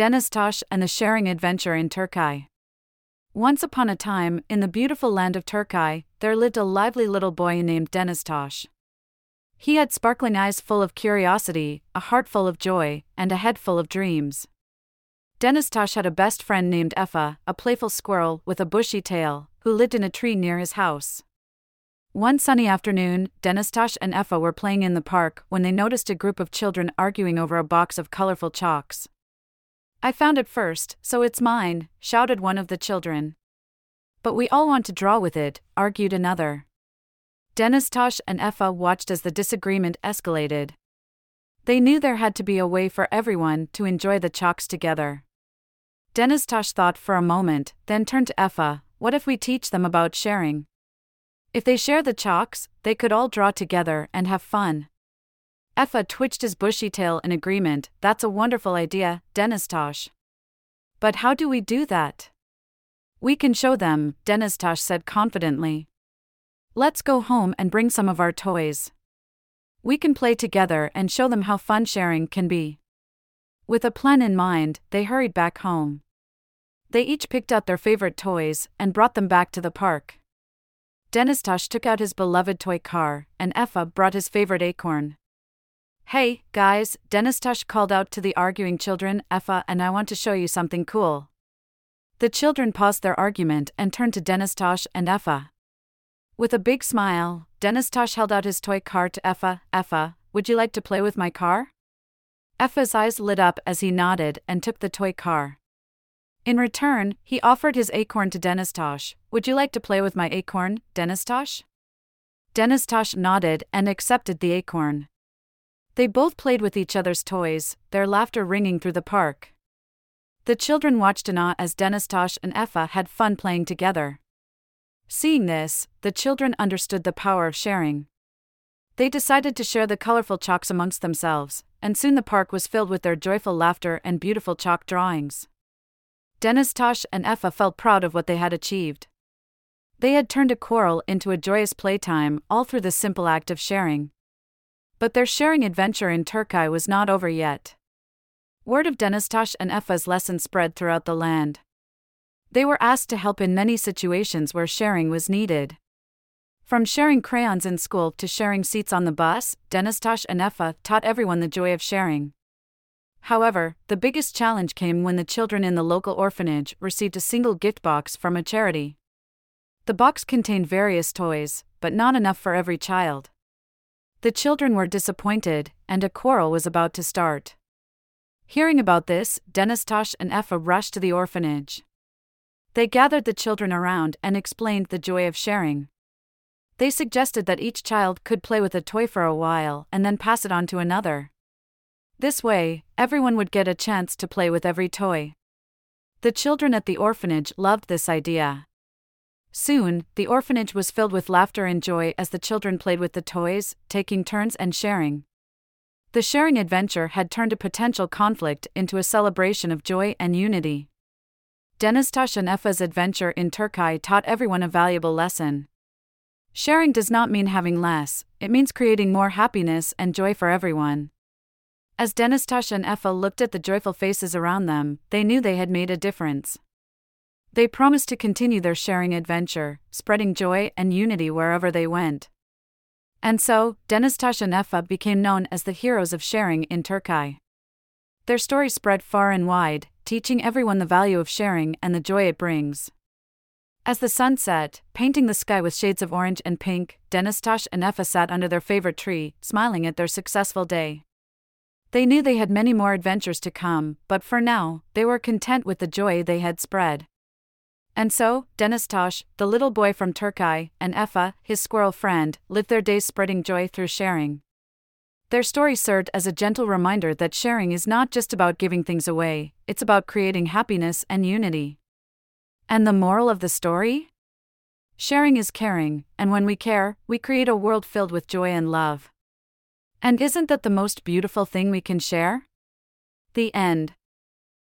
Deniztosh and the Sharing Adventure in Turkey. Once upon a time, in the beautiful land of Turkey, there lived a lively little boy named Deniztosh. He had sparkling eyes full of curiosity, a heart full of joy, and a head full of dreams. Deniztosh had a best friend named Effeh, a playful squirrel with a bushy tail, who lived in a tree near his house. One sunny afternoon, Deniztosh and Effeh were playing in the park when they noticed a group of children arguing over a box of colorful chalks. I found it first, so it's mine, shouted one of the children. But we all want to draw with it, argued another. Deniztosh and Effeh watched as the disagreement escalated. They knew there had to be a way for everyone to enjoy the chalks together. Deniztosh thought for a moment, then turned to Effeh what if we teach them about sharing? If they share the chalks, they could all draw together and have fun. Effeh twitched his bushy tail in agreement, that's a wonderful idea, Deniztosh. But how do we do that? We can show them, Deniztosh said confidently. Let's go home and bring some of our toys. We can play together and show them how fun sharing can be. With a plan in mind, they hurried back home. They each picked out their favorite toys and brought them back to the park. Deniztosh took out his beloved toy car, and Effeh brought his favorite acorn. Hey, guys, Deniztosh called out to the arguing children, Effeh and I want to show you something cool. The children paused their argument and turned to Deniztosh and Effeh. With a big smile, Deniztosh held out his toy car to Effeh. Effeh, would you like to play with my car? Effeh's eyes lit up as he nodded and took the toy car. In return, he offered his acorn to Deniztosh. Would you like to play with my acorn, Deniztosh? Deniztosh nodded and accepted the acorn. They both played with each other's toys, their laughter ringing through the park. The children watched in awe as Deniztosh and Effeh had fun playing together. Seeing this, the children understood the power of sharing. They decided to share the colorful chalks amongst themselves, and soon the park was filled with their joyful laughter and beautiful chalk drawings. Deniztosh and Effeh felt proud of what they had achieved. They had turned a quarrel into a joyous playtime, all through the simple act of sharing. But their sharing adventure in Turkey was not over yet. Word of Deniztosh and Effeh's lesson spread throughout the land. They were asked to help in many situations where sharing was needed. From sharing crayons in school to sharing seats on the bus, Deniztosh and Effeh taught everyone the joy of sharing. However, the biggest challenge came when the children in the local orphanage received a single gift box from a charity. The box contained various toys, but not enough for every child. The children were disappointed, and a quarrel was about to start. Hearing about this, Deniztosh and Effeh rushed to the orphanage. They gathered the children around and explained the joy of sharing. They suggested that each child could play with a toy for a while and then pass it on to another. This way, everyone would get a chance to play with every toy. The children at the orphanage loved this idea. Soon, the orphanage was filled with laughter and joy as the children played with the toys, taking turns and sharing. The sharing adventure had turned a potential conflict into a celebration of joy and unity. Deniztosh and Effeh's adventure in Turkey taught everyone a valuable lesson. Sharing does not mean having less, it means creating more happiness and joy for everyone. As Deniztosh and Effeh looked at the joyful faces around them, they knew they had made a difference. They promised to continue their sharing adventure, spreading joy and unity wherever they went. And so, Deniztosh and Effeh became known as the heroes of sharing in Turkey. Their story spread far and wide, teaching everyone the value of sharing and the joy it brings. As the sun set, painting the sky with shades of orange and pink, Deniztosh and Effeh sat under their favorite tree, smiling at their successful day. They knew they had many more adventures to come, but for now, they were content with the joy they had spread. And so, Deniztosh, the little boy from Turkey, and Effeh, his squirrel friend, lived their days spreading joy through sharing. Their story served as a gentle reminder that sharing is not just about giving things away, it's about creating happiness and unity. And the moral of the story? Sharing is caring, and when we care, we create a world filled with joy and love. And isn't that the most beautiful thing we can share? The end.